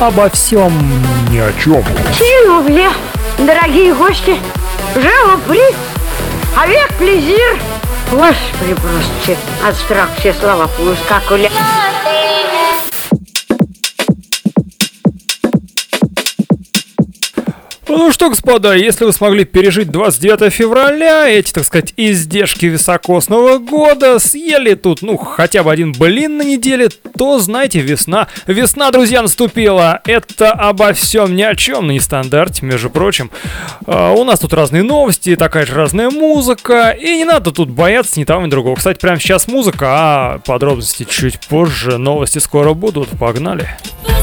обо всем ни о чем. Сильвубле, дорогие гости, жалобри, avec плезир. Господи, прости, от страха все слова поускакали. Ну что, господа, если вы смогли пережить 29 февраля, эти, так сказать, издержки високосного года, съели тут, ну, хотя бы один блин на неделе, то, знаете, весна. Весна, друзья, наступила. Это обо всем ни о чем, на нестандарте, между прочим. А, у нас тут разные новости, такая же разная музыка, и не надо тут бояться ни того, ни другого. Кстати, прямо сейчас музыка, а подробности чуть позже. Новости скоро будут. Погнали. обо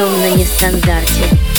чем на нестандарте.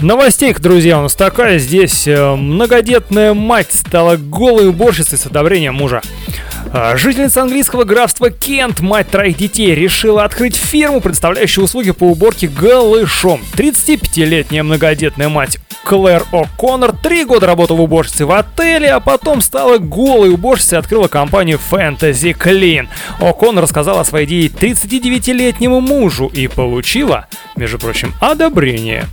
Новостей, друзья, у нас такая. Здесь э, многодетная мать стала голой уборщицей с одобрением мужа. А, жительница английского графства Кент, мать троих детей, решила открыть фирму, предоставляющую услуги по уборке голышом. 35-летняя многодетная мать Клэр О'Коннор три года работала уборщицей в отеле, а потом стала голой уборщицей и открыла компанию Fantasy Clean. О'Коннор рассказала о своей идее 39-летнему мужу и получила, между прочим, одобрение.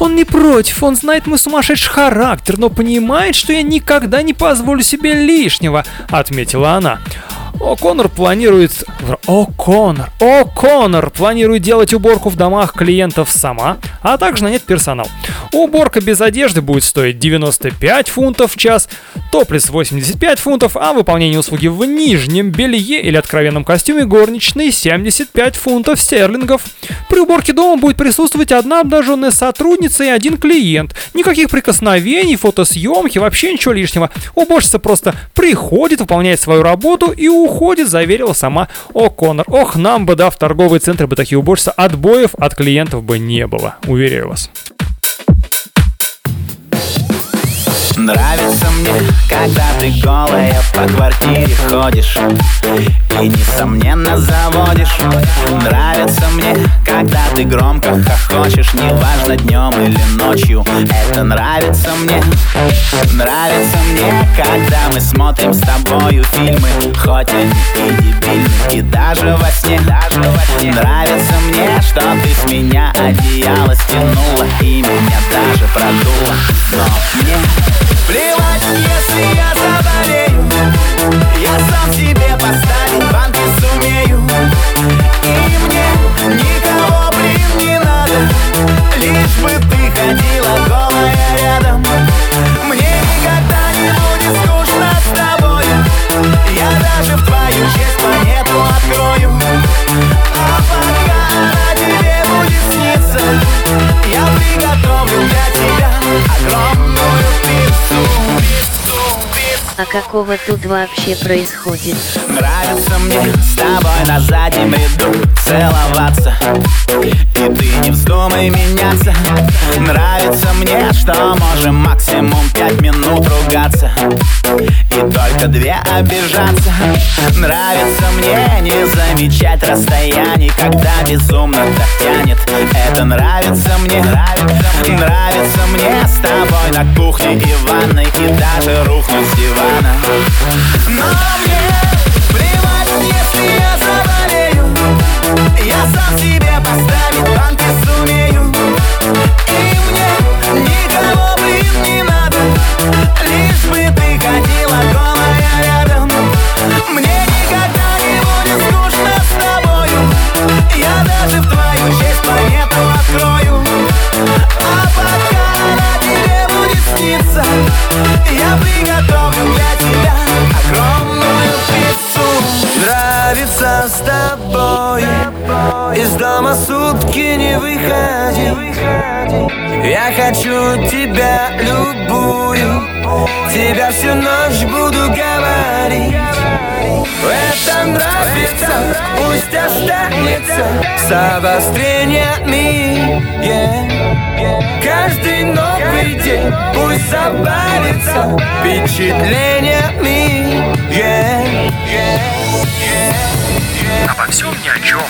Он не против, он знает мой сумасшедший характер, но понимает, что я никогда не позволю себе лишнего, отметила она. Ладно, О'Коннор планирует... О'Коннор. О'Коннор планирует делать уборку в домах клиентов сама, а также нанять персонал. Уборка без одежды будет стоить 95 фунтов в час, топлес 85 фунтов, а выполнение услуги в нижнем белье или откровенном костюме горничной 75 фунтов стерлингов. При уборке дома будет присутствовать одна обнаженная сотрудница и один клиент. Никаких прикосновений, фотосъемки, вообще ничего лишнего. Уборщица просто приходит, выполняет свою работу и уходит уходит, заверила сама О'Коннор. Ох, нам бы, да, в торговый центр бы такие уборщицы, отбоев от клиентов бы не было, уверяю вас. Нравится мне, когда ты голая по квартире ходишь И несомненно заводишь. Нравится мне, когда ты громко хохочешь Неважно днем или ночью. Это нравится мне. Нравится мне, когда мы смотрим с тобою фильмы Хоть они и дебильны И даже во сне, даже во сне Нравится мне, что ты с меня одеяло стянула И меня даже продула. Но мне Плевать, если я заболею Я сам себе поставить банки сумею. И мне никого, блин, не надо Лишь бы ты ходила голая рядом. Мне никогда не будет скучно с тобой Я даже в твою честь планету открою. А пока она тебе будет сниться Я приготовлю для тебя пиццу А какого тут вообще происходит? Нравится мне с тобой на заднем ряду целоваться. И ты не вздумай меняться. Нравится мне, что можем максимум пять минут ругаться И только две обижаться Нравится мне не замечать расстояний Когда безумно так тянет. Это нравится мне Нравится мне с тобой на кухне и ванной И даже рухнуть с дивана. Но мне плевать, если я заболею. Я сам себе поставить банки сумею. И сниться Я приготовлю для тебя огромную пиццу. Нравится с тобой. Из дома сутки не выходи. Я хочу тебя любую. Тебя всю ночь буду говорить. Это нравится, пусть останется С обострениями yeah. Каждый новый день пусть забавится Впечатлениями yeah. Обо всем ни о чем.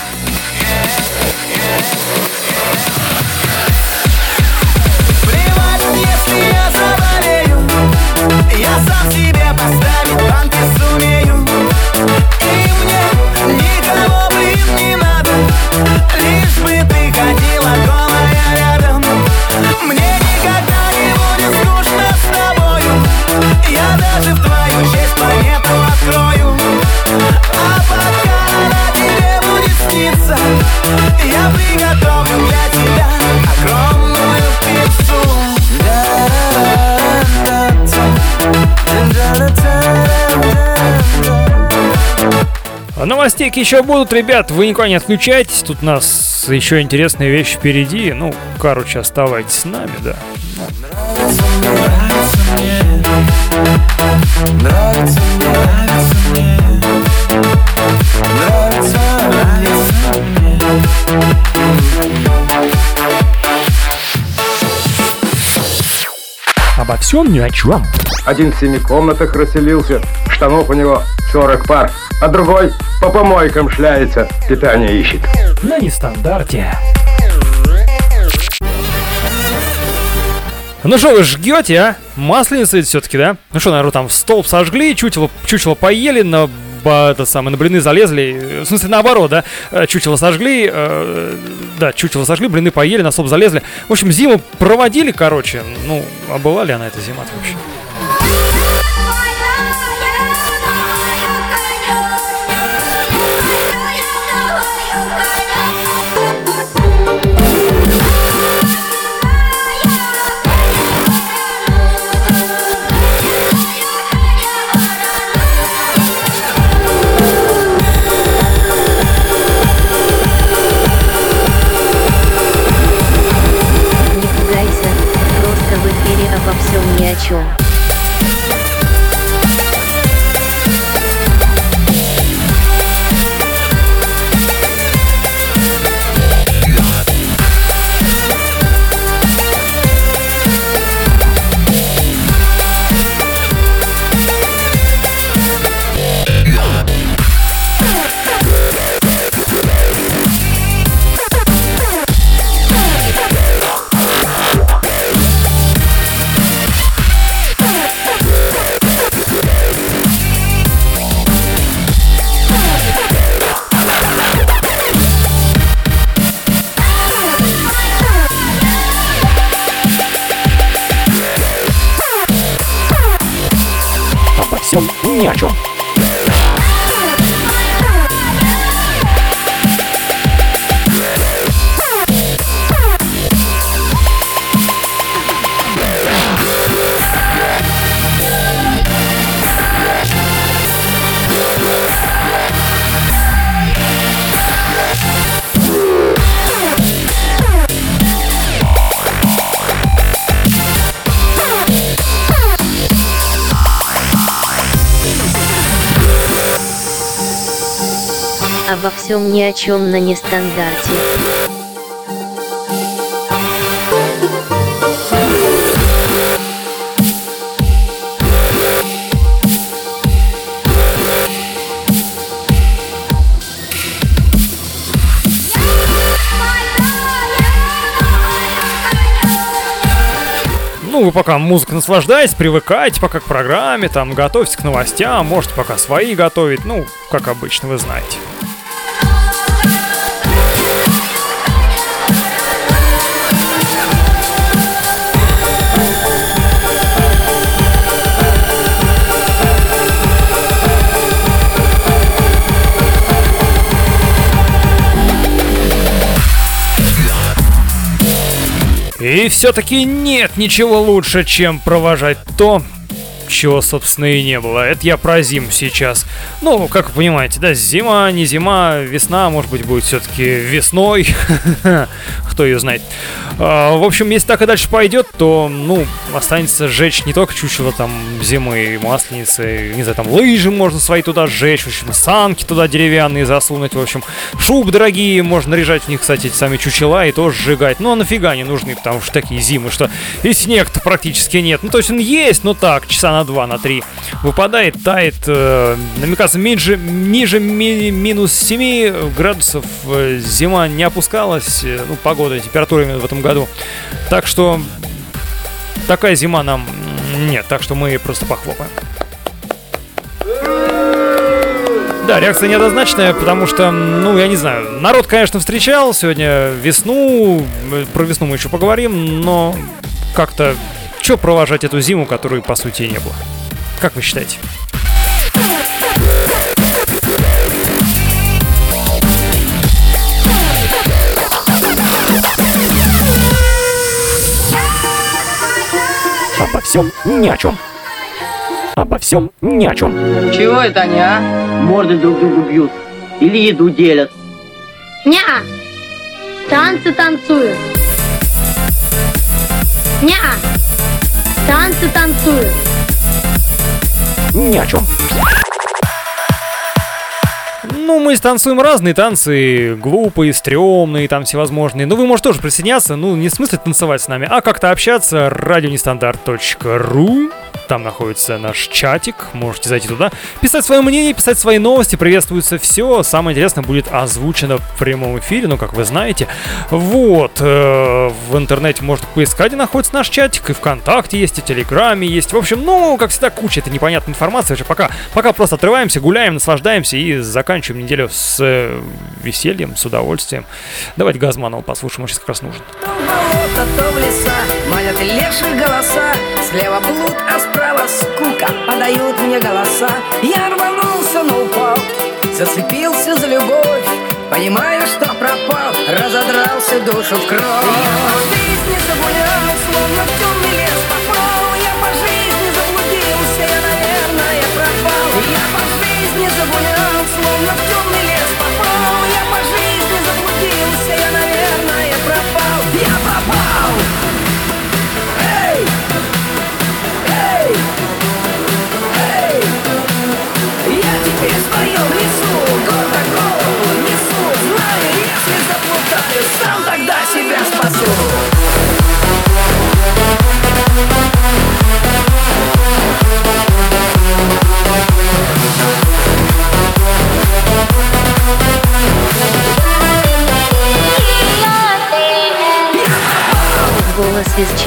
Плевать, если я заболею Я сам себе поставить банки сумею И Ты ходила голая рядом. Мне никогда не будет скучно с тобою. Я даже в твою честь планету открою. А пока она тебе будет сниться Я приготовлю для тебя огромную пиццу. Новостейки еще будут, ребят, вы никуда не отключайтесь, тут у нас еще интересные вещи впереди, ну, короче, оставайтесь с нами, да. Обо всем ни о чем. Один в семи комнатах расселился, штанов у него 40 пар, а другой по помойкам шляется, питание ищет. На нестандарте. Ну что вы жгете, а? Масленица все-таки, да? Ну что, наверное, там в столб сожгли, чучело, чучело поели, на ба- это самое, на блины залезли. В смысле, наоборот, да? Э, Чучело сожгли, э, да, чучело сожгли, блины поели, на столб залезли. В общем, зиму проводили, короче. Ну, а была ли она эта зима вообще? niečo. Обо всем ни о чем на нестандарте. Ну, вы пока музыка наслаждайтесь, привыкайте пока к программе, там, готовьтесь к новостям, можете пока свои готовить, ну, как обычно, вы знаете. И все-таки нет ничего лучше, чем провожать то, чего, собственно, и не было. Это я про зиму сейчас. Ну, как вы понимаете, да, зима, не зима, весна, может быть, будет все-таки весной. Кто ее знает. А, в общем, если так и дальше пойдет, то, ну, останется сжечь не только чучело там зимы, масленицы, не знаю, там лыжи можно свои туда сжечь, в общем, санки туда деревянные засунуть, в общем, шуб дорогие, можно наряжать в них, кстати, эти сами чучела и тоже сжигать. Ну, а нафига не нужны, потому что такие зимы, что и снег-то практически нет. Ну, то есть он есть, но так, часа на 2, на 3 выпадает, тает, э, намекаться ниже, ниже ми, минус 7 градусов э, зима не опускалась, э, ну, погода, температура именно в этом году. Так что такая зима нам нет, так что мы просто похлопаем. Да, реакция неоднозначная, потому что, ну, я не знаю, народ, конечно, встречал сегодня весну, э, про весну мы еще поговорим, но как-то что провожать эту зиму, которой, по сути, не было? Как вы считаете? Обо всем ни о чем. Обо всем ни о чем. Чего это они, а? Морды друг другу бьют. Или еду делят. Ня! Танцы танцуют. Ня! Танцы танцуют. Ни о чем. Ну, мы станцуем разные танцы, глупые, стрёмные, там всевозможные. Ну, вы можете тоже присоединяться, ну, не в смысле танцевать с нами, а как-то общаться. радионестандарт.ру там находится наш чатик, можете зайти туда, писать свое мнение, писать свои новости, приветствуется все. Самое интересное будет озвучено в прямом эфире, ну, как вы знаете. Вот, э, в интернете можно поискать, где находится наш чатик, и ВКонтакте есть, и Телеграме есть. В общем, ну, как всегда, куча этой непонятной информации. Вообще, пока, пока просто отрываемся, гуляем, наслаждаемся и заканчиваем неделю с э, весельем, с удовольствием. Давайте Газманова послушаем, он сейчас как раз нужен. болото, то в леса Манят голоса Слева блуд, а справа скука. Подают мне голоса. Я рванулся, но упал. Зацепился за любовь. Понимаю, что пропал. Разодрался душу в кровь. Я по жизни загулял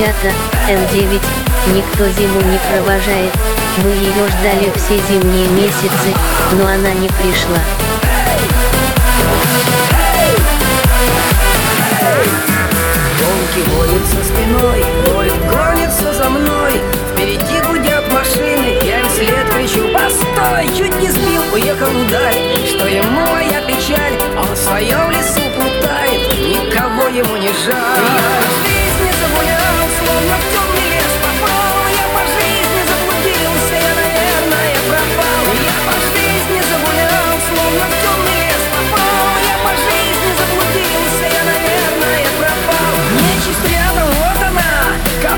Чата, М9, никто зиму не провожает. Мы ее ждали все зимние месяцы, но она не пришла. Гонки со спиной, воет, гонится за мной. Впереди гудят машины, я им след кричу Постой, чуть не сбил, уехал вдаль. Что ему моя печаль? Он в своем лесу плутает. Никого ему не жаль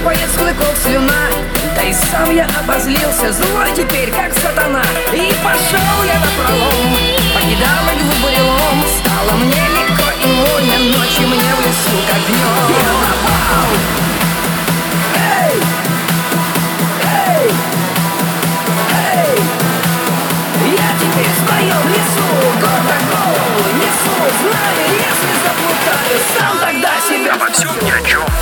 Капает с клыков слюна Да и сам я обозлился Злой теперь, как сатана И пошел я на пролом Покидал иглу бурелом Стало мне легко и вольно Ночью мне в лесу, как днем Я пропал Эй! Эй! Эй! Я теперь в своем лесу Гордо голову несу Знаю, если заплутаю Сам тогда себя Обо всем ни о чем.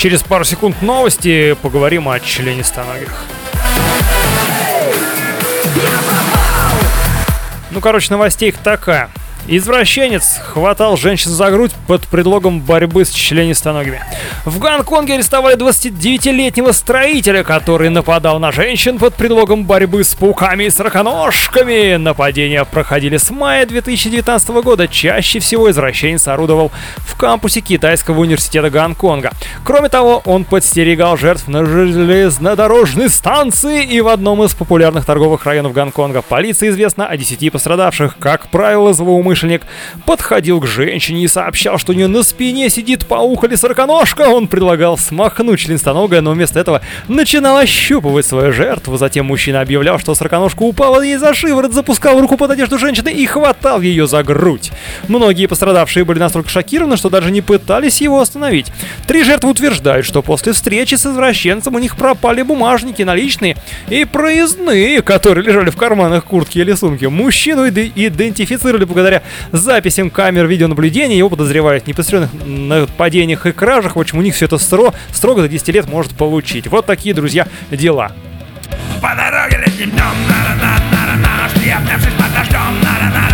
Через пару секунд новости поговорим о членистоногих. Ну, короче, новостей такая. Извращенец хватал женщин за грудь под предлогом борьбы с членистоногими. В Гонконге арестовали 29-летнего строителя, который нападал на женщин под предлогом борьбы с пауками и сороконожками. Нападения проходили с мая 2019 года. Чаще всего извращенец орудовал в кампусе китайского университета Гонконга. Кроме того, он подстерегал жертв на железнодорожной станции и в одном из популярных торговых районов Гонконга. Полиции известно о 10 пострадавших. Как правило, злоумышленник подходил к женщине и сообщал, что у нее на спине сидит паук или сороконожка. Он предлагал смахнуть членистоногое, но вместо этого начинал ощупывать свою жертву. Затем мужчина объявлял, что сороконожка упала ей за шиворот, запускал руку под одежду женщины и хватал ее за грудь. Многие пострадавшие были настолько шокированы, что даже не пытались его остановить. Три жертвы утверждают, что после встречи с извращенцем у них пропали бумажники, наличные и проездные, которые лежали в карманах куртки или сумки. Мужчину иде- идентифицировали благодаря записям камер видеонаблюдения. Его подозревают в непосредственных нападениях и кражах. В общем, у них все это стро, строго до 10 лет может получить. Вот такие, друзья, дела. По дороге летним днем, Шли обнявшись под дождем, на-на-на-на-на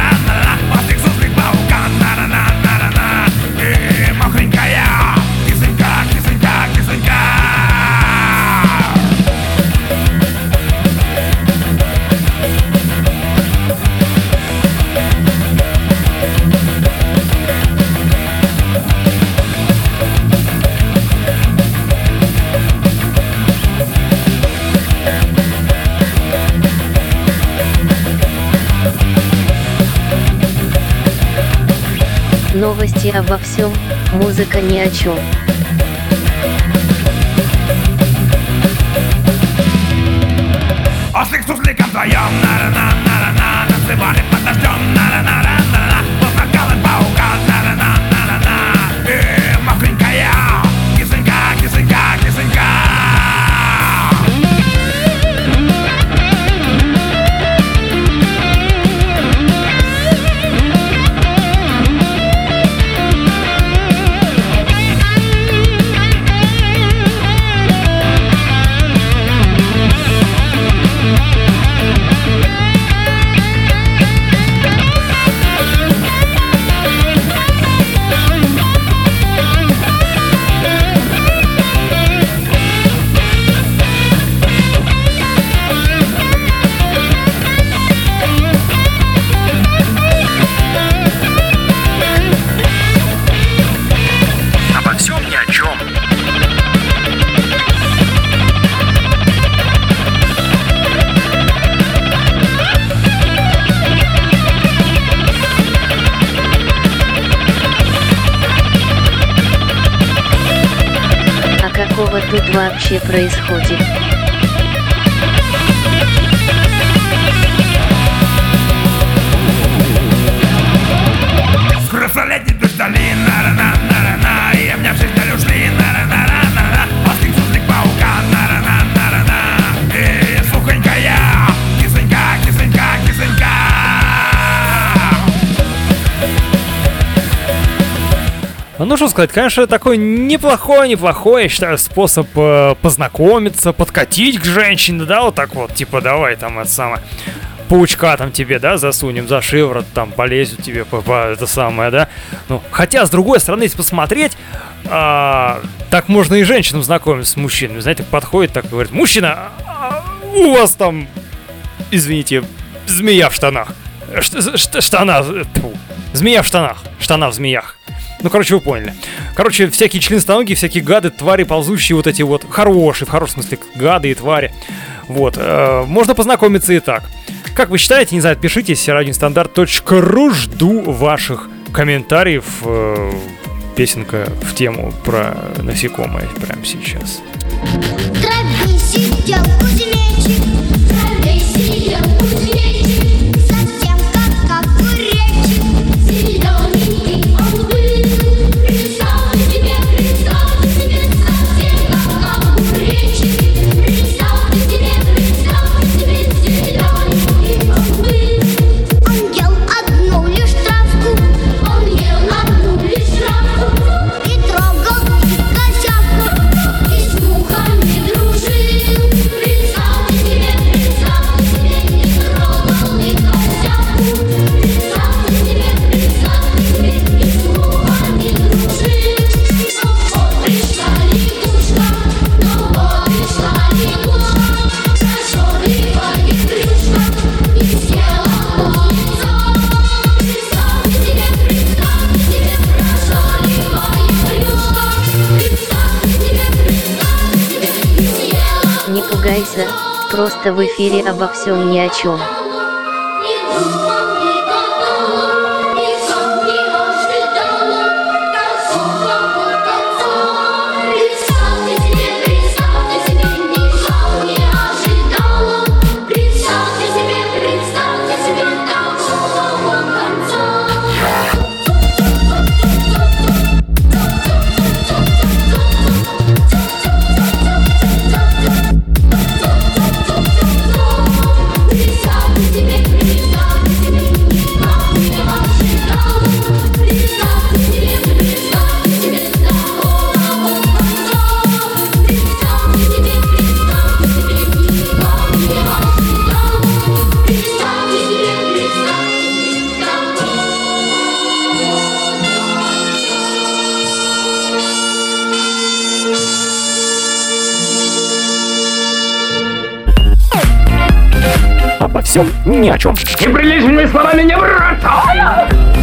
Новости обо всем, музыка ни о чем. Острых сусликом вдвоем, на-на-на-на-на Танцевали под дождем, на-на-на-на-на Какого тут вообще происходит? Ну что сказать, конечно, такой неплохой, неплохой, я считаю, способ э, познакомиться, подкатить к женщине, да, вот так вот, типа, давай там это самое, паучка там тебе, да, засунем за шиворот, там полезет тебе по, по- это самое, да. Ну, хотя, с другой стороны, если посмотреть, а, так можно и женщинам знакомиться с мужчинами, знаете, подходит так и говорит, мужчина, а у вас там, извините, змея в штанах. Ш- ш- штана, э, тьфу. змея в штанах, штана в змеях. Ну, короче, вы поняли. Короче, всякие членистоногие, всякие гады, твари ползущие, вот эти вот хорошие, в хорошем смысле, гады и твари. Вот, э, можно познакомиться и так. Как вы считаете, не знаю, пишите радиостандарт.ру, жду ваших комментариев. э, песенка в тему про насекомое прямо сейчас. траве сидел в эфире обо всем ни о чем. Обо всем ни о чем. Неприличными словами не врать!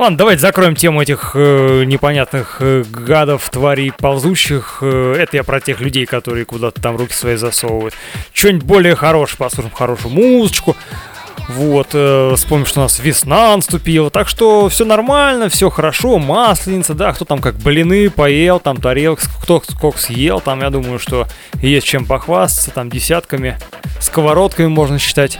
Ладно, давайте закроем тему этих э, непонятных э, гадов, тварей ползущих. Э, это я про тех людей, которые куда-то там руки свои засовывают. Что-нибудь более хорошее, послушаем хорошую музычку. Вот, э, вспомним, что у нас весна наступила. Так что все нормально, все хорошо, масленица, да, кто там как блины поел, там тарелок, кто сколько съел, там, я думаю, что есть чем похвастаться, там десятками, сковородками можно считать.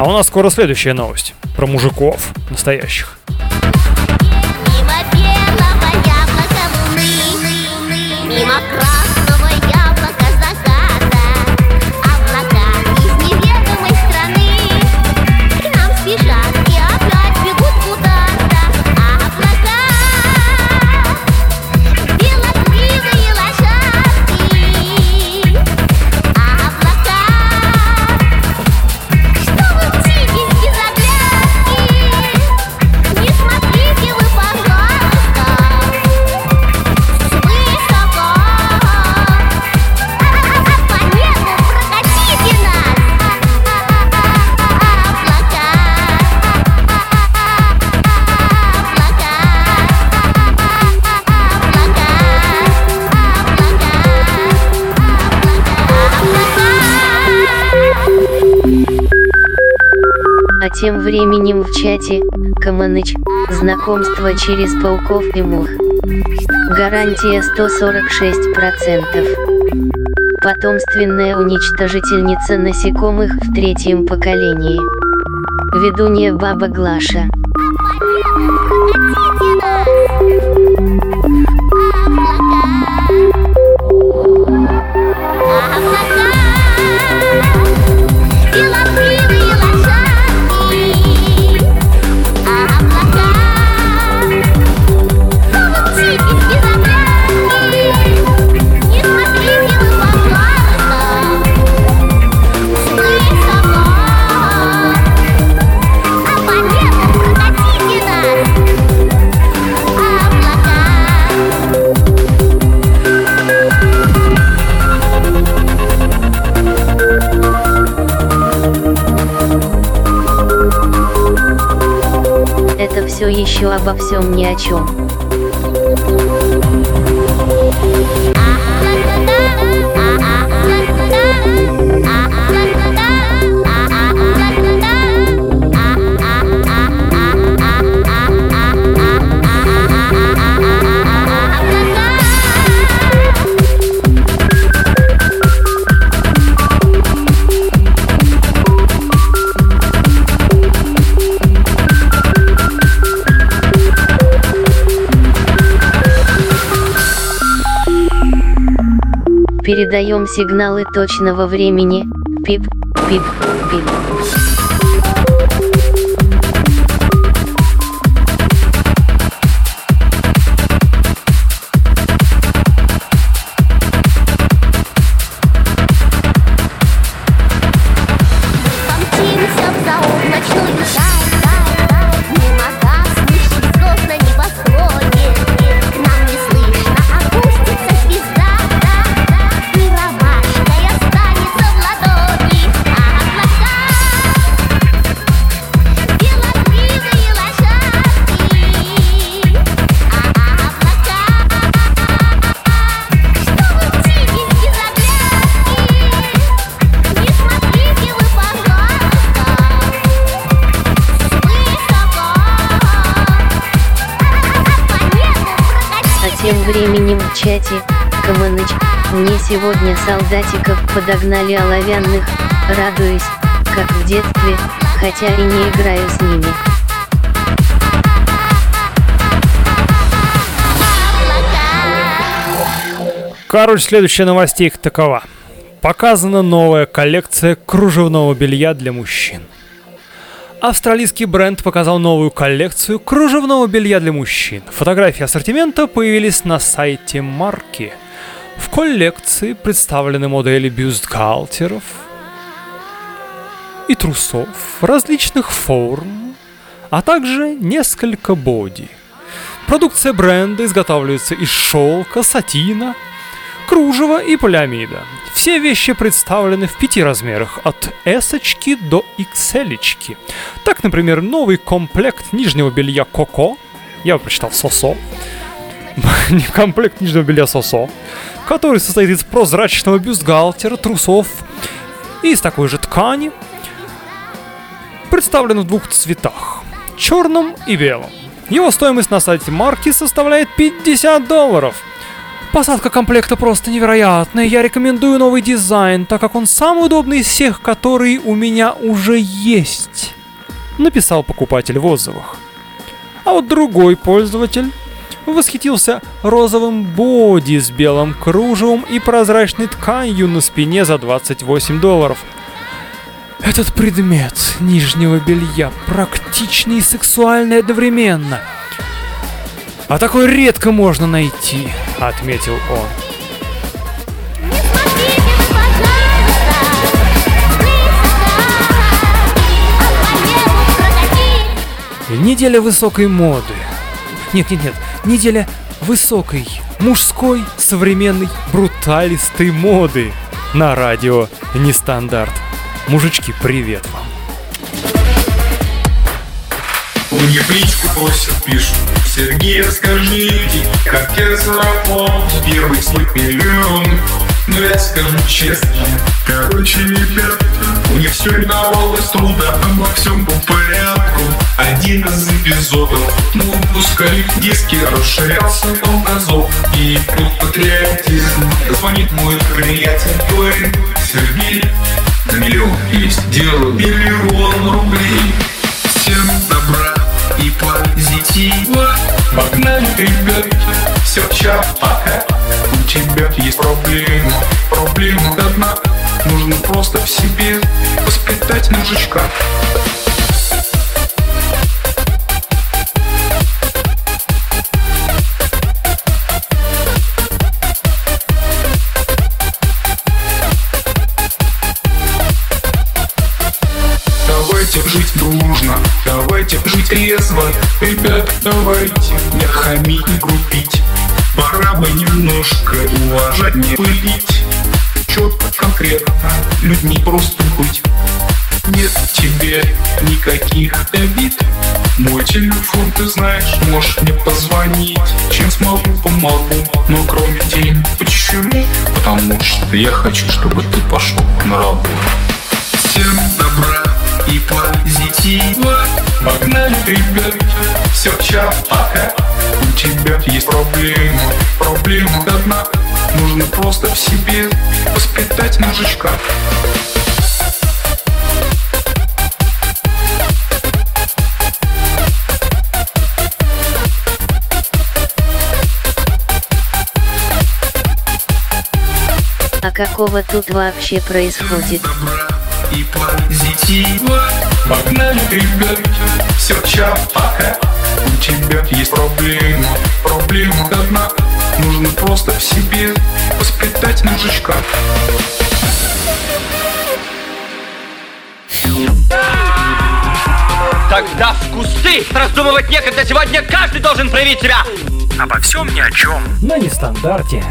А у нас скоро следующая новость про мужиков настоящих. Мимо белого яблока луны Мимо красного А тем временем в чате Каманыч, знакомство через пауков и мух. Гарантия 146%. Потомственная уничтожительница насекомых в третьем поколении. Ведунья Баба Глаша. Еще обо всем ни о чем. Передаем сигналы точного времени. Пип, пип, пип. Сегодня солдатиков подогнали оловянных, радуюсь, как в детстве, хотя и не играю с ними. Короче, следующая новостей такова. Показана новая коллекция кружевного белья для мужчин. Австралийский бренд показал новую коллекцию кружевного белья для мужчин. Фотографии ассортимента появились на сайте марки. В коллекции представлены модели бюстгальтеров и трусов различных форм, а также несколько боди. Продукция бренда изготавливается из шелка, сатина, кружева и полиамида. Все вещи представлены в пяти размерах, от S до XL. -очки. Так, например, новый комплект нижнего белья Коко, я бы прочитал Сосо, не комплект нижнего белья Сосо, который состоит из прозрачного бюстгальтера, трусов и из такой же ткани, представлен в двух цветах, черном и белом. Его стоимость на сайте марки составляет 50 долларов. Посадка комплекта просто невероятная. Я рекомендую новый дизайн, так как он самый удобный из всех, которые у меня уже есть. Написал покупатель в отзывах. А вот другой пользователь восхитился розовым боди с белым кружевом и прозрачной тканью на спине за 28 долларов. Этот предмет нижнего белья практичный и сексуальный одновременно. А такой редко можно найти, отметил он. Неделя высокой моды. Нет, нет, нет. Неделя высокой, мужской, современной, бруталистой моды на радио Нестандарт. Мужички, привет вам. Мне в личку просят, пишут Сергей, расскажите, как я заработал Первый свой миллион но я скажу честно Короче, ребят, мне все давалось трудно Обо всем по порядку. Один из эпизодов Ну, пускай диски расширялся до газов И тут патриотизм Звонит мой приятель Говорит, Сергей, на миллион есть дело Миллион рублей. Всем добра и позитива. Погнали, ребят, все чапака У тебя есть проблема, проблема одна Нужно просто в себе воспитать мужичка я хочу, чтобы ты пошел на работу. Всем добра и позитива. Погнали, ребят, все чапака У тебя есть проблема, проблема одна. Нужно просто в себе воспитать мужичка какого тут вообще происходит? и позитива Погнали, ребят, все чапака У тебя есть проблема, проблема одна Нужно просто в себе воспитать мужичка Тогда в кусты! Раздумывать некогда, сегодня каждый должен проявить себя! Обо всем ни о чем. На нестандарте.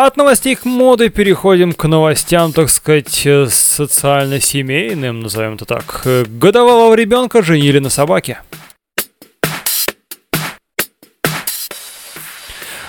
От новостей к моде переходим к новостям, так сказать, э, социально-семейным, назовем это так. Э, Годовалого ребенка женили на собаке.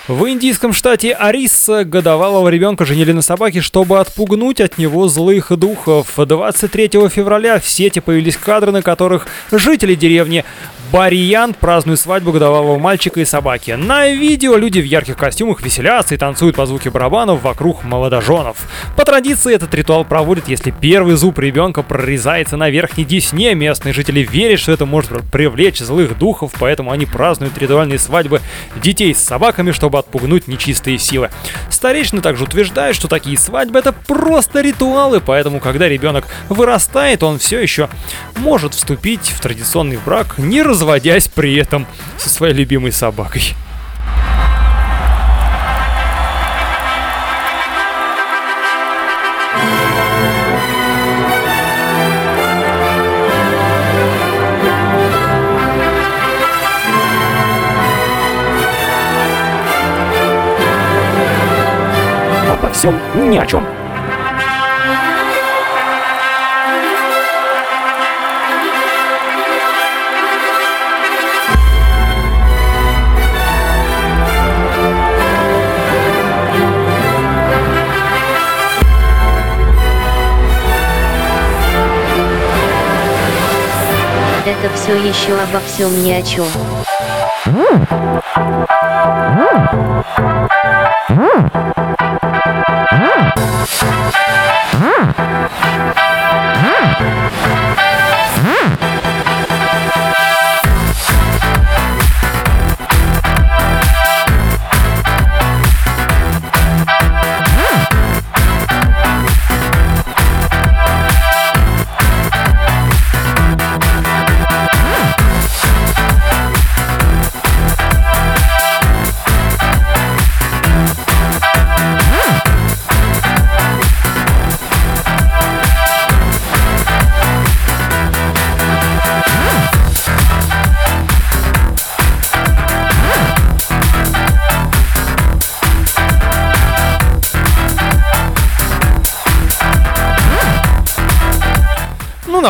В индийском штате Ариса годовалого ребенка женили на собаке, чтобы отпугнуть от него злых духов. 23 февраля в сети появились кадры, на которых жители деревни Бариян празднуют свадьбу годовалого мальчика и собаки. На видео люди в ярких костюмах веселятся и танцуют по звуке барабанов вокруг молодоженов. По традиции этот ритуал проводят, если первый зуб ребенка прорезается на верхней десне. Местные жители верят, что это может привлечь злых духов, поэтому они празднуют ритуальные свадьбы детей с собаками, чтобы отпугнуть нечистые силы. Старейшины также утверждают, что такие свадьбы это просто ритуалы, поэтому когда ребенок вырастает, он все еще может вступить в традиционный брак, не разводясь при этом со своей любимой собакой. Обо всем ни о чем. все еще обо всем ни о чем. Mm-hmm.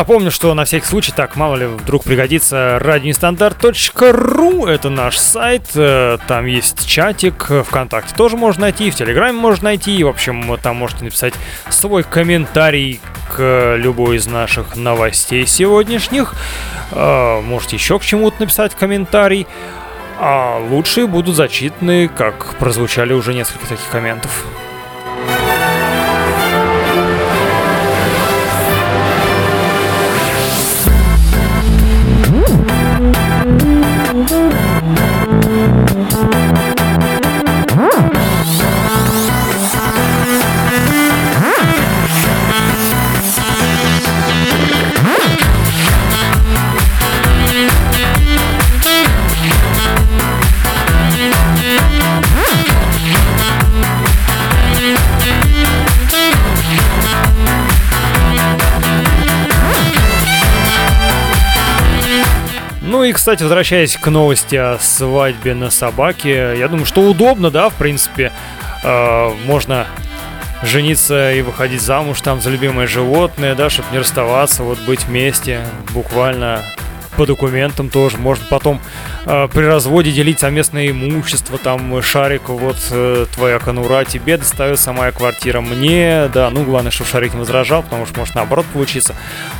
Напомню, что на всякий случай, так, мало ли, вдруг пригодится, радионестандарт.ру, это наш сайт, э, там есть чатик, ВКонтакте тоже можно найти, в Телеграме можно найти, в общем, там можете написать свой комментарий к любой из наших новостей сегодняшних. Э, Можете еще к чему-то написать комментарий. А лучшие будут зачитаны, как прозвучали уже несколько таких комментов. И, кстати, возвращаясь к новости о свадьбе на собаке, я думаю, что удобно, да, в принципе, э, можно жениться и выходить замуж там за любимое животное, да, чтобы не расставаться, вот быть вместе, буквально по документам тоже. Можно потом э, при разводе делить совместное имущество, там, Шарик, вот э, твоя конура тебе достается, моя квартира мне, да, ну, главное, чтобы Шарик не возражал, потому что может наоборот получиться.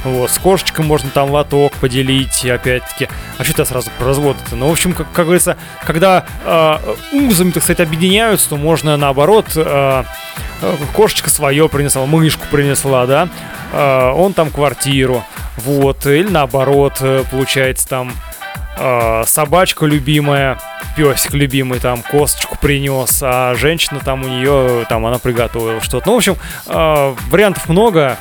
Вот, с кошечкой можно там лоток поделить, опять-таки, а что то сразу про развод-то? Ну, в общем, как, как говорится, когда э, узами, так сказать, объединяются, то можно наоборот, э, кошечка свое принесла, мышку принесла, да, э, он там квартиру, вот, или наоборот, э, получается там э, собачка любимая, песик любимый там косточку принес, а женщина там у нее, там она приготовила что-то. Ну, в общем, э, вариантов много.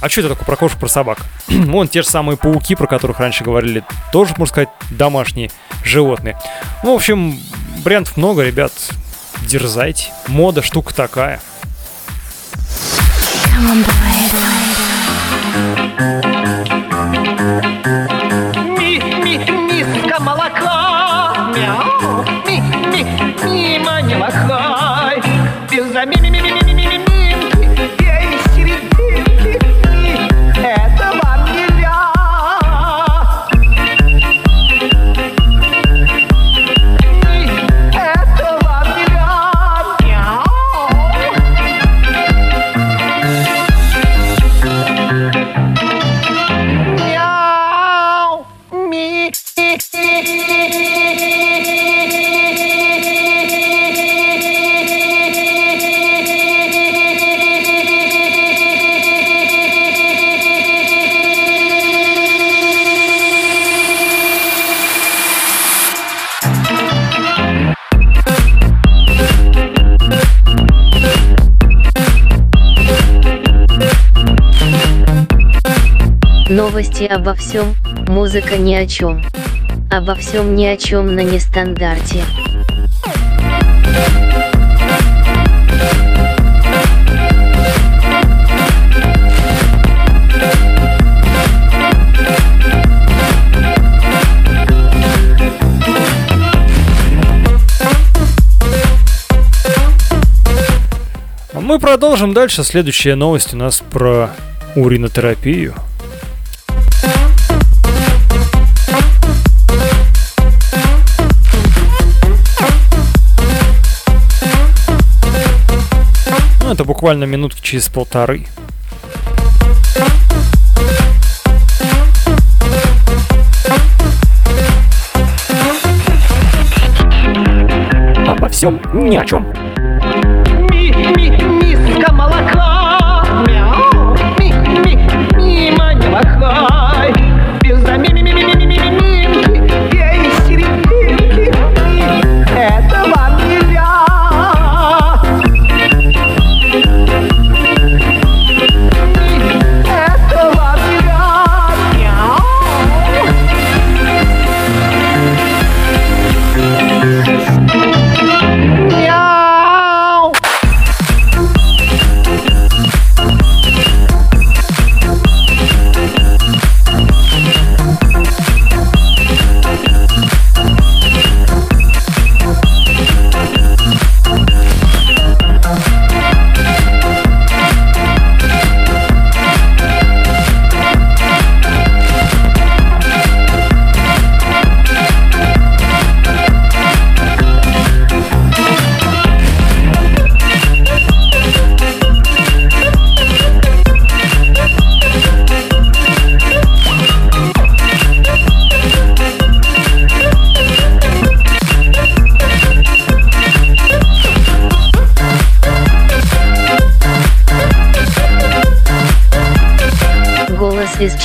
А что это такое про кошек, про собак? Вон те же самые пауки, про которых раньше говорили, тоже, можно сказать, домашние животные. Ну, в общем, вариантов много, ребят. Дерзайте. Мода штука такая. Ми, Новости обо всем, музыка ни о чем. Обо всем ни о чем на нестандарте. Мы продолжим дальше. Следующая новость у нас про уринотерапию. Ну, это буквально минутки через полторы. Обо всем ни о чем.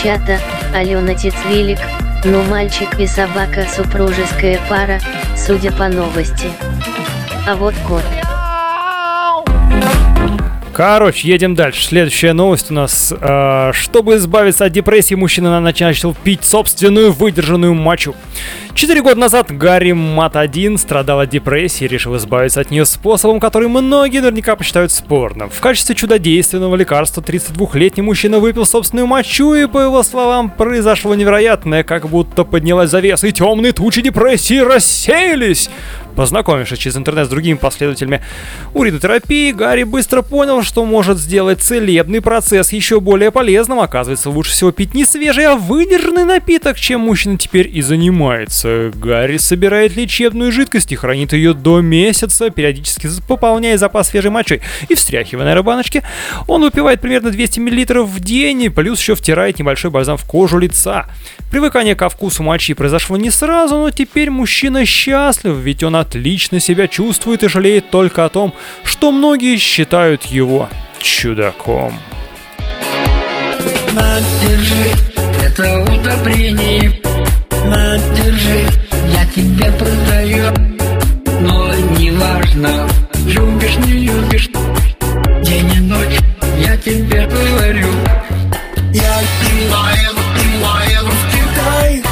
Чата, Алена Тицвилик, ну мальчик и собака супружеская пара, судя по новости. А вот кот. Короче, едем дальше. Следующая новость у нас. э, чтобы избавиться от депрессии, мужчина начал пить собственную выдержанную мочу. Четыре года назад Гарри Мат-1 страдал от депрессии и решил избавиться от нее способом, который многие наверняка посчитают спорным. В качестве чудодейственного лекарства 32-летний мужчина выпил собственную мочу, и, по его словам, произошло невероятное, как будто поднялась завеса, и темные тучи депрессии рассеялись. Познакомившись через интернет с другими последователями уринотерапии, Гарри быстро понял, что может сделать целебный процесс еще более полезным. Оказывается, лучше всего пить не свежий, а выдержанный напиток, чем мужчина теперь и занимается. Гарри собирает лечебную жидкость и хранит ее до месяца, периодически пополняя запас свежей мочой и встряхивая на баночке. Он выпивает примерно 200 мл в день, плюс еще втирает небольшой бальзам в кожу лица. Привыкание ко вкусу мочи произошло не сразу, но теперь мужчина счастлив, ведь он отлично себя чувствует и жалеет только о том, что многие считают его чудаком. На, держи, это удобрение На, держи, я тебе продаю Но неважно, любишь, не любишь День и ночь, я тебе говорю. Я поеду, поеду в Китай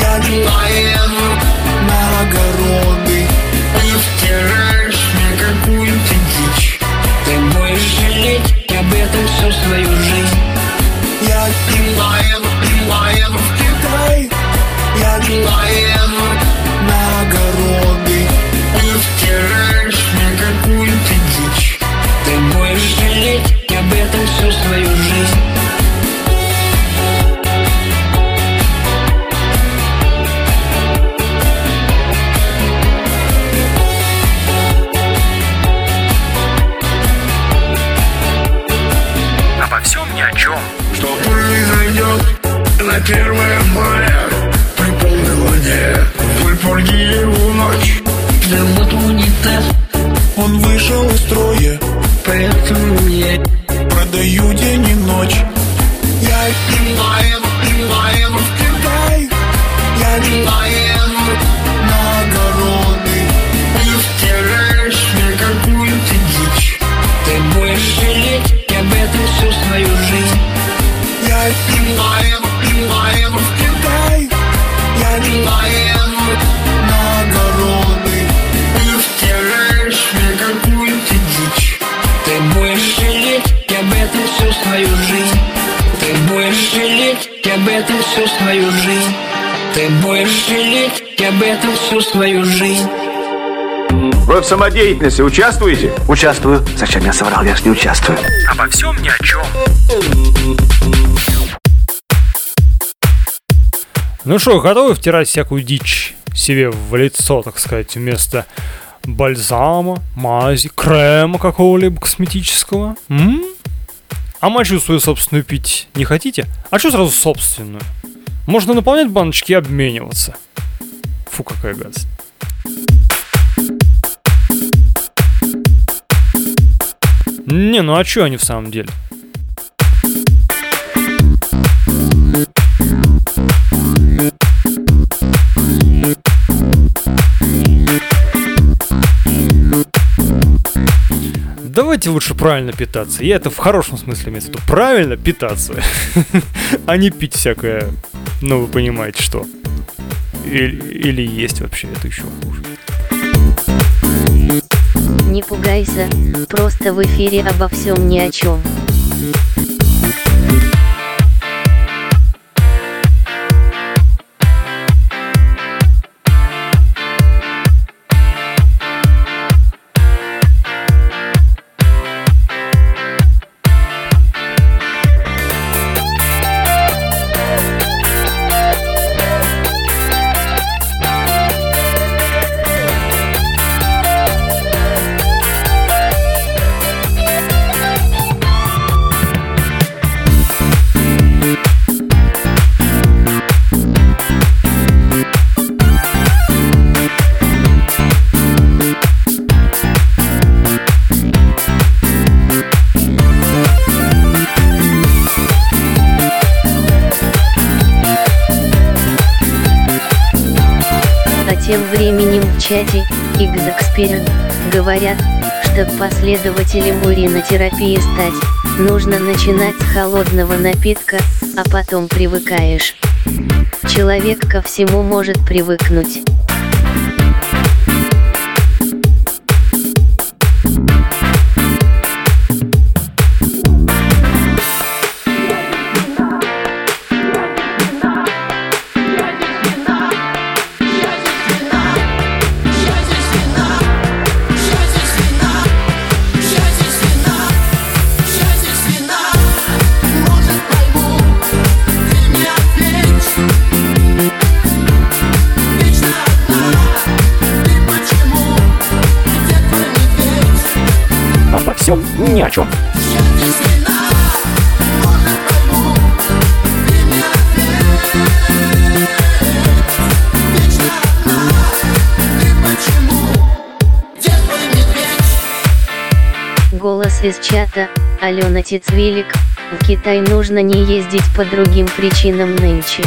Я поеду Ты будешь жалеть об этом всю свою жизнь Вы в самодеятельности участвуете? Участвую. Зачем я соврал? Я ж не участвую. Обо всем ни о чем. Ну что, готовы втирать всякую дичь себе в лицо, так сказать, вместо бальзама, мази, крема какого-либо косметического? М? А мочу свою собственную пить не хотите? А что сразу собственную? Можно наполнять баночки и обмениваться. Фу, какая гадость. Не, ну а чё они в самом деле? Давайте лучше правильно питаться. Я это в хорошем смысле имею в виду. Правильно питаться. А не пить всякое, ну вы понимаете что. Или, или есть вообще, это еще хуже. Не пугайся, просто в эфире обо всем ни о чем. Чате X-Expert говорят, чтобы последователем уринотерапии стать, нужно начинать с холодного напитка, а потом привыкаешь. Человек ко всему может привыкнуть. Чем. Голос из чата, Алена Тицвилик, в Китай нужно не ездить по другим причинам нынче.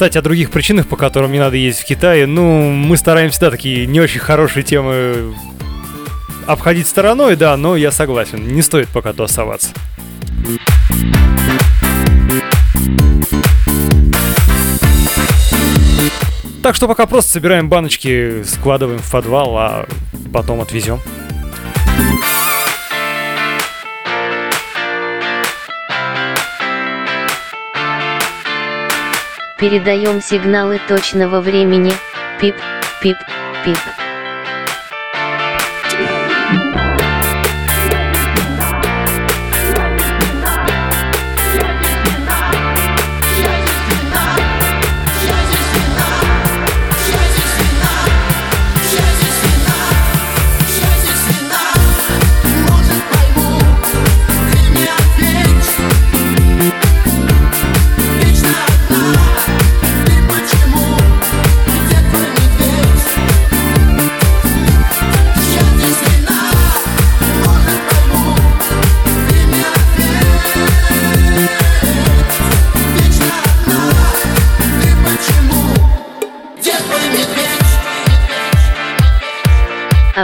Кстати, о других причинах, по которым не надо ездить в Китай, ну, мы стараемся, да, такие не очень хорошие темы обходить стороной, да, но я согласен, не стоит пока тусоваться. Так что пока просто собираем баночки, складываем в подвал, а потом отвезем. Передаем сигналы точного времени. Пип, пип, пип.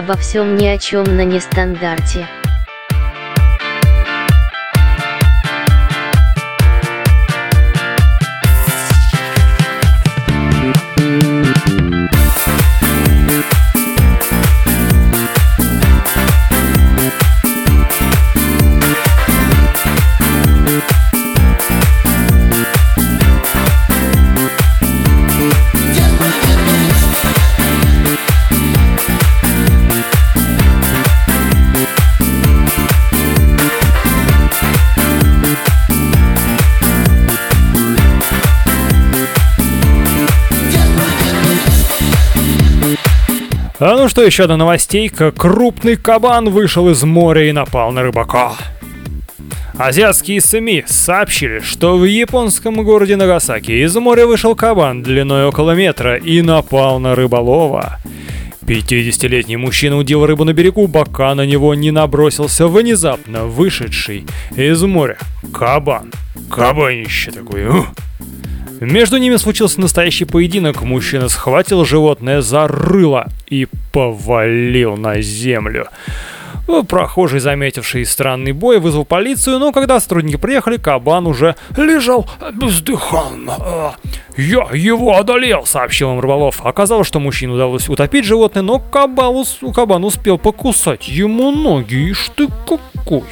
Обо всем ни о чем на нестандарте. А ну что, еще одна новостейка. Крупный кабан вышел из моря и напал на рыбака. Азиатские СМИ сообщили, что в японском городе Нагасаки из моря вышел кабан длиной около метра и напал на рыболова. 50-летний мужчина удил рыбу на берегу, пока на него не набросился внезапно вышедший из моря кабан. Кабанище такое. ух. Между ними случился настоящий поединок. Мужчина схватил животное за рыло и повалил на землю. Ну, Прохожий, заметивший странный бой, вызвал полицию, но когда сотрудники приехали, кабан уже лежал бездыханно. «Я его одолел», — сообщил им рыболов. Оказалось, что мужчине удалось утопить животное, но кабан, кабан успел покусать ему ноги. Ишь ты какой.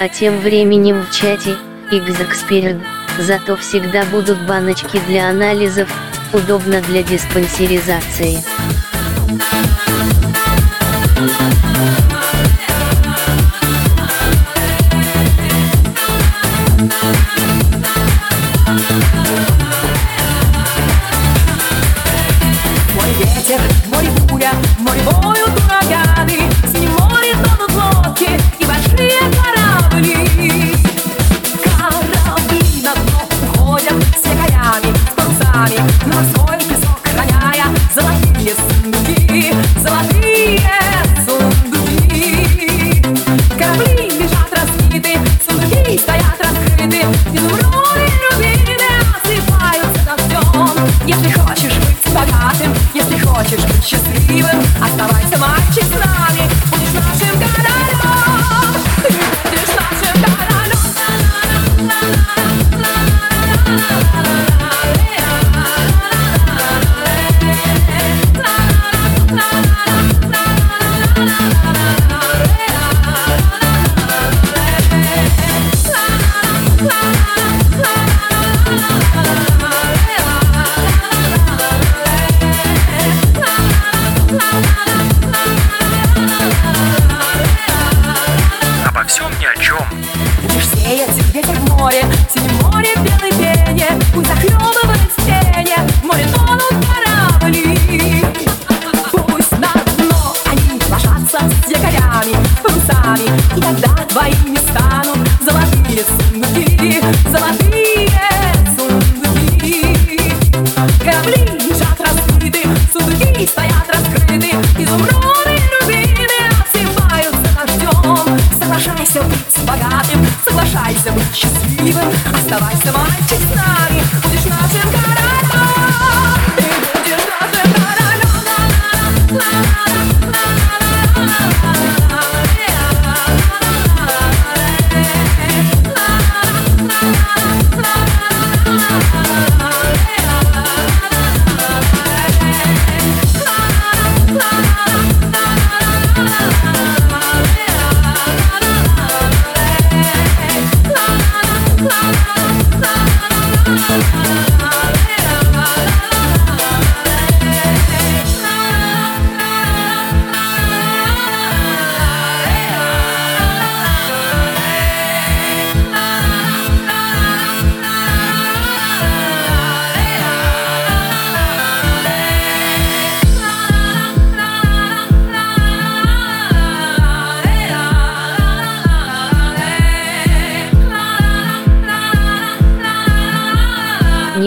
А тем временем в чате X-Expert, зато всегда будут баночки для анализов, удобно для диспансеризации. Мой Если хочешь быть богатым, если хочешь быть счастливым, оставайся мальчик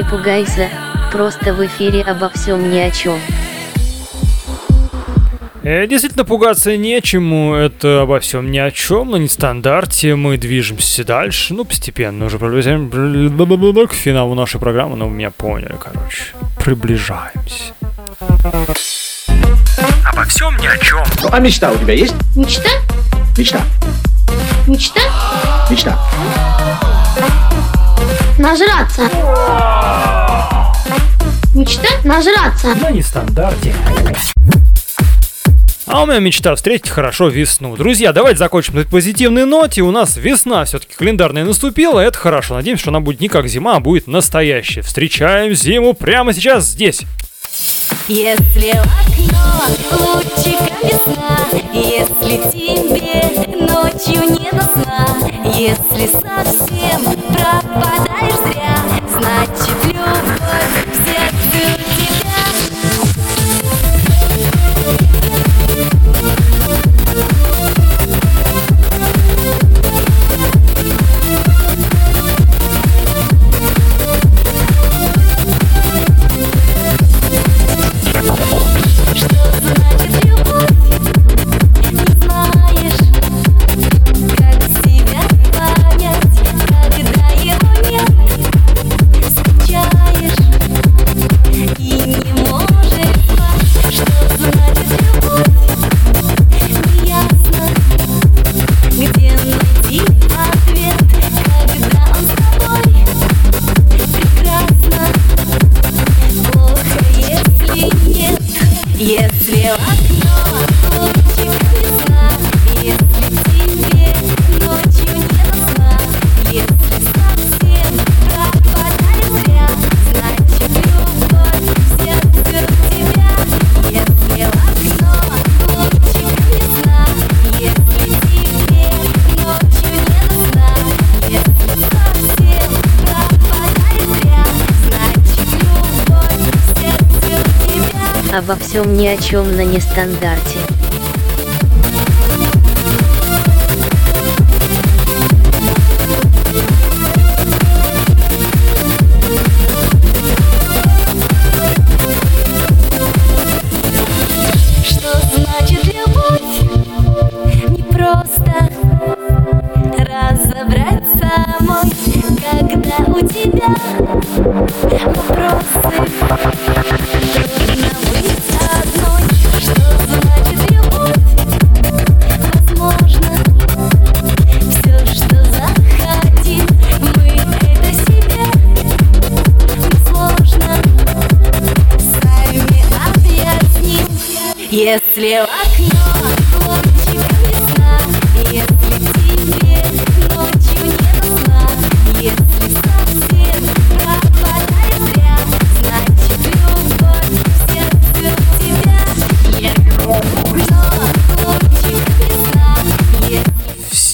пугайся, просто в эфире обо всем ни о чем. Э, Действительно, пугаться нечему, это обо всем ни о чем, на нестандарте, мы движемся дальше, ну, постепенно уже приближаем к финалу нашей программы, но вы меня поняли, короче, приближаемся. Обо всем ни о чем. А мечта у тебя есть? Мечта? Мечта. Мечта? Мечта. Нажраться. Мечта? Нажраться. На нестандарте. А у меня мечта встретить хорошо весну. Друзья, давайте закончим на этой позитивной ноте. У нас весна все-таки календарная наступила, это хорошо. Надеемся, что она будет не как зима, а будет настоящая. Встречаем зиму прямо сейчас здесь. Если в окно лучика весна, если тебе ночью не до сна, если совсем пропадаешь всем ни о чем на нестандарте.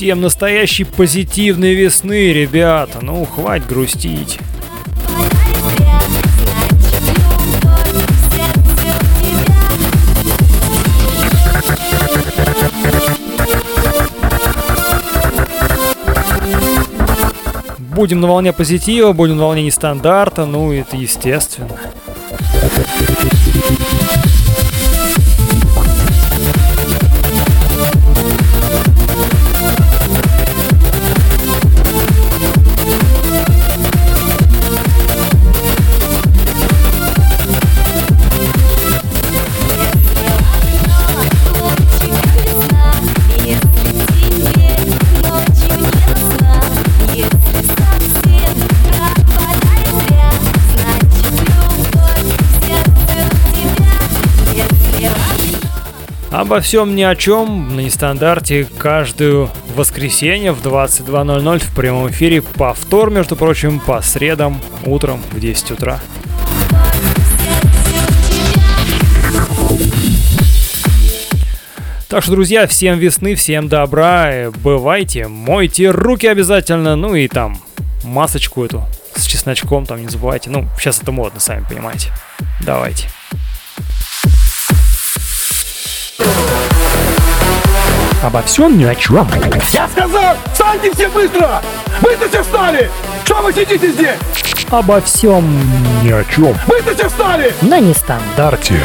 Всем настоящей позитивной весны, ребята. Ну, хватит грустить. Будем на волне позитива, будем на волне нестандарта, ну это естественно. Обо всем ни о чем на нестандарте каждую воскресенье в 22.00 в прямом эфире. Повтор, между прочим, по средам утром в 10 утра. Так что, друзья, всем весны, всем добра, бывайте, мойте руки обязательно, ну и там масочку эту с чесночком там не забывайте. Ну, сейчас это модно, сами понимаете. Давайте. Обо всем ни о чем. Я сказал, встаньте все быстро! Быстро все встали! Что вы сидите здесь? Обо всем ни о чем. Быстро все встали! На нестандарте.